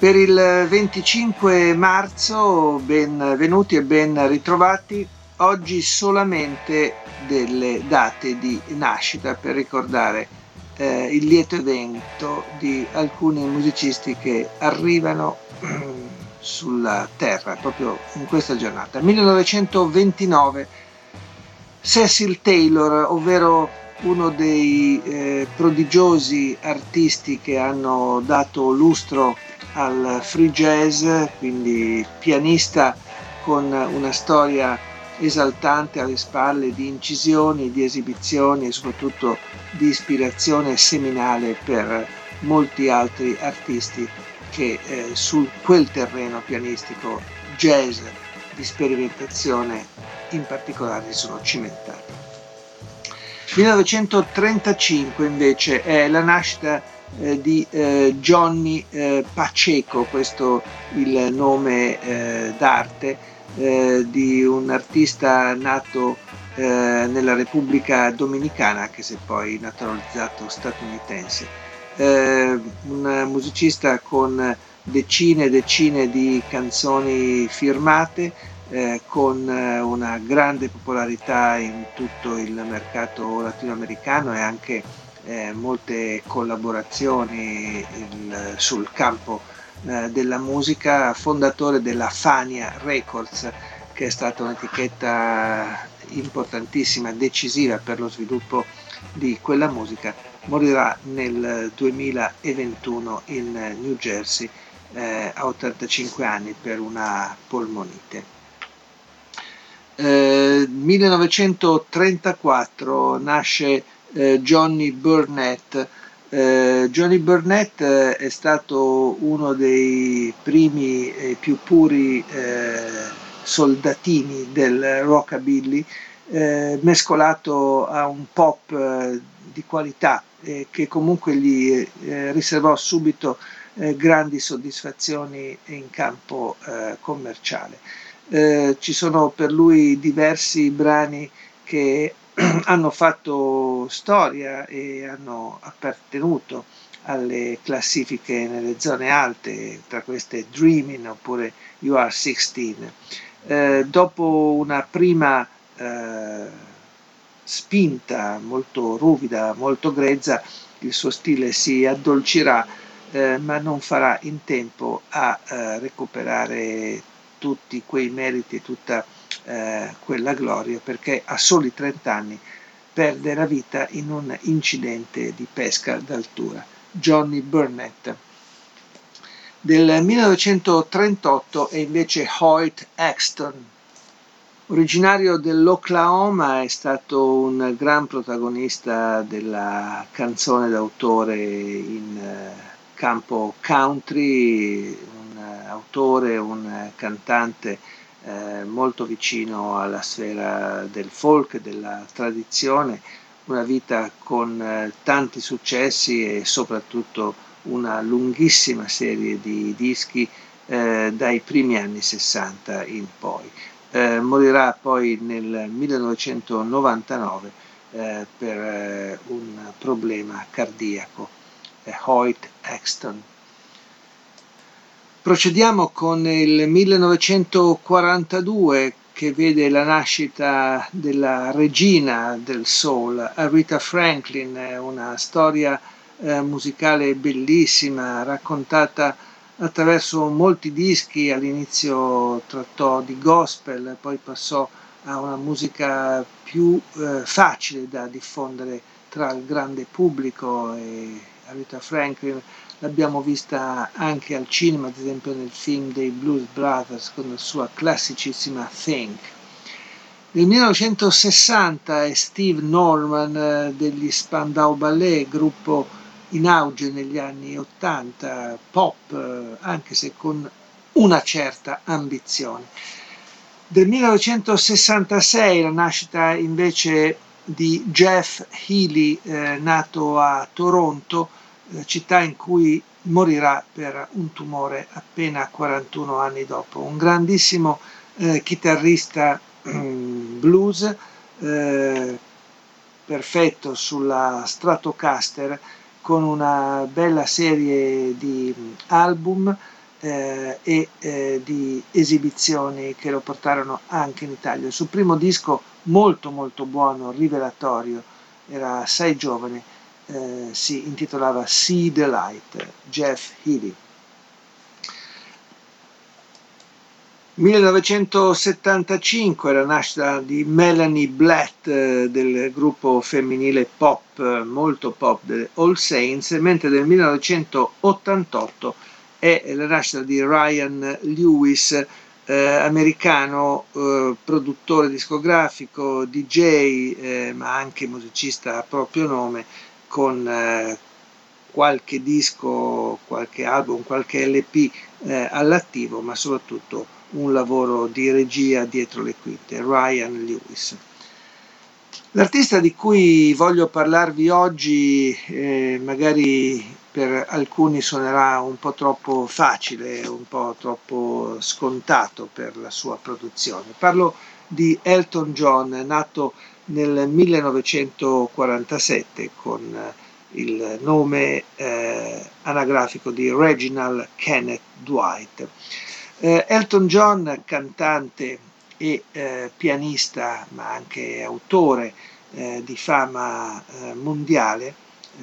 Per il 25 marzo, benvenuti e ben ritrovati. Oggi solamente delle date di nascita per ricordare eh, il lieto evento di alcuni musicisti che arrivano sulla Terra proprio in questa giornata. 1929 Cecil Taylor, ovvero uno dei eh, prodigiosi artisti che hanno dato lustro al free jazz, quindi pianista con una storia esaltante alle spalle di incisioni, di esibizioni e soprattutto di ispirazione seminale per molti altri artisti che eh, su quel terreno pianistico jazz di sperimentazione in particolare sono cimentati. 1935 invece è la nascita eh, di eh, Johnny eh, Pacheco, questo il nome eh, d'arte eh, di un artista nato nella Repubblica Dominicana che si è poi naturalizzato statunitense. un musicista con decine e decine di canzoni firmate, eh, con una grande popolarità in tutto il mercato latinoamericano e anche eh, molte collaborazioni il, sul campo eh, della musica, fondatore della Fania Records, che è stata un'etichetta importantissima, decisiva per lo sviluppo di quella musica, morirà nel 2021 in New Jersey eh, a 85 anni per una polmonite. Eh, 1934 nasce eh, Johnny Burnett. Eh, Johnny Burnett eh, è stato uno dei primi e più puri eh, soldatini del rockabilly, eh, mescolato a un pop di qualità che comunque gli riservò subito grandi soddisfazioni in campo commerciale. ci sono per lui diversi brani che hanno fatto storia e hanno appartenuto alle classifiche nelle zone alte, tra queste Dreaming oppure You Are 16. Eh, dopo una prima eh, spinta molto ruvida, molto grezza, il suo stile si addolcirà, eh, ma non farà in tempo a eh, recuperare tutti quei meriti, tutta eh, quella gloria, perché a soli 30 anni perde la vita in un incidente di pesca d'altura. Johnny Burnett. Del 1938 è invece Hoyt Axton. Originario dell'Oklahoma, è stato un gran protagonista della canzone d'autore in eh, campo country, un autore, un cantante eh, molto vicino alla sfera del folk, della tradizione, una vita con eh, tanti successi e soprattutto una lunghissima serie di dischi eh, dai primi anni 60 in poi. Eh, morirà poi nel 1999 eh, per eh, un problema cardiaco. Hoyt Axton. Procediamo con il 1942 che vede la nascita della regina del soul, Aretha Franklin, una storia eh, musicale bellissima, raccontata attraverso molti dischi, all'inizio trattò di gospel, poi passò a una musica più eh, facile da diffondere tra il grande pubblico e Aretha Franklin l'abbiamo vista anche al cinema, ad esempio nel film dei Blues Brothers con la sua classicissima Think. Nel 1960 è Steve Norman eh, degli Spandau Ballet, gruppo in auge negli anni 80, pop, anche se con una certa ambizione. Del 1966 la nascita invece di Jeff Healy, eh, nato a Toronto, eh, città in cui morirà per un tumore appena 41 anni dopo. Un grandissimo eh, chitarrista mm, blues, eh, perfetto sulla Stratocaster, con una bella serie di album eh, e eh, di esibizioni che lo portarono anche in Italia. Il suo primo disco molto molto buono, rivelatorio, era assai giovane, eh, si intitolava See the Light, Jeff Healy. 1975 la nascita di Melanie Blatt eh, del gruppo femminile pop, molto pop delle All Saints, mentre nel 1988 è la nascita di Ryan Lewis, eh, americano, eh, produttore discografico, DJ, eh, ma anche musicista a proprio nome, con eh, qualche disco, qualche album, qualche LP eh, all'attivo, ma soprattutto un lavoro di regia dietro le quinte, Ryan Lewis. L'artista di cui voglio parlarvi oggi, eh, magari per alcuni suonerà un po' troppo facile, un po' troppo scontato per la sua produzione. Parlo di Elton John, nato nel 1947 con il nome eh, anagrafico di Reginald Kenneth Dwight. Eh, Elton John, cantante e eh, pianista, ma anche autore eh, di fama eh, mondiale,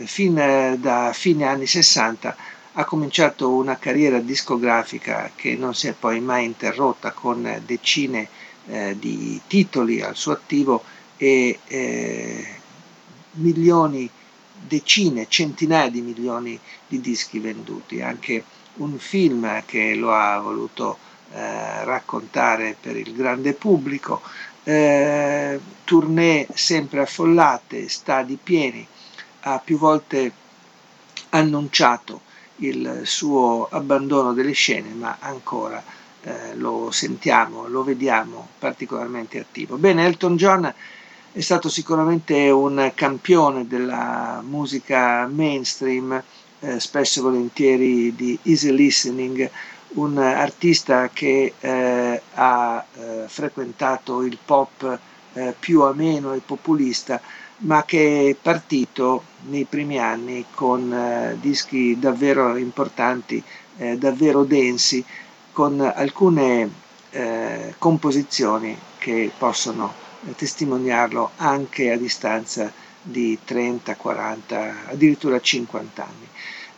fin da fine anni 60 ha cominciato una carriera discografica che non si è poi mai interrotta con decine eh, di titoli al suo attivo e eh, milioni, decine, centinaia di milioni di dischi venduti. Anche un film che lo ha voluto eh, raccontare per il grande pubblico, eh, tournée sempre affollate, stadi pieni ha più volte annunciato il suo abbandono delle scene, ma ancora eh, lo sentiamo, lo vediamo particolarmente attivo. Bene, Elton John è stato sicuramente un campione della musica mainstream, eh, spesso e volentieri di easy listening, un artista che eh, ha eh, frequentato il pop eh, più ameno e populista, ma che è partito nei primi anni con eh, dischi davvero importanti, eh, davvero densi, con alcune composizioni che possono testimoniarlo anche a distanza di 30, 40, addirittura 50 anni.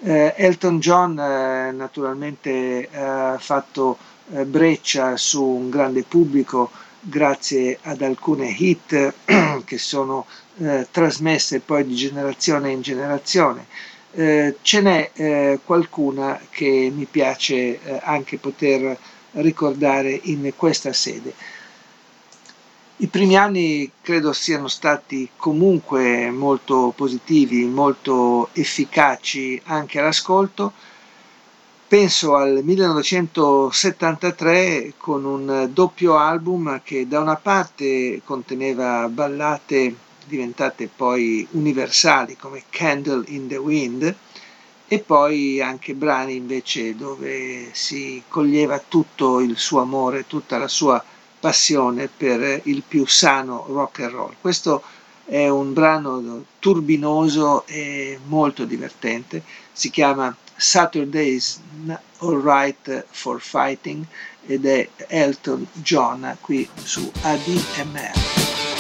Eh, Elton John eh, naturalmente ha fatto breccia su un grande pubblico grazie ad alcune hit che sono eh, trasmesse poi di generazione in generazione. Eh, ce n'è eh, qualcuna che mi piace eh, anche poter ricordare in questa sede. I primi anni credo siano stati comunque molto positivi, molto efficaci anche all'ascolto. Penso al 1973 con un doppio album che da una parte conteneva ballate diventate poi universali come Candle in the Wind e poi anche brani invece dove si coglieva tutto il suo amore, tutta la sua passione per il più sano rock and roll. Questo è un brano turbinoso e molto divertente, si chiama Saturday's Alright for Fighting ed è Elton John qui su ADMR.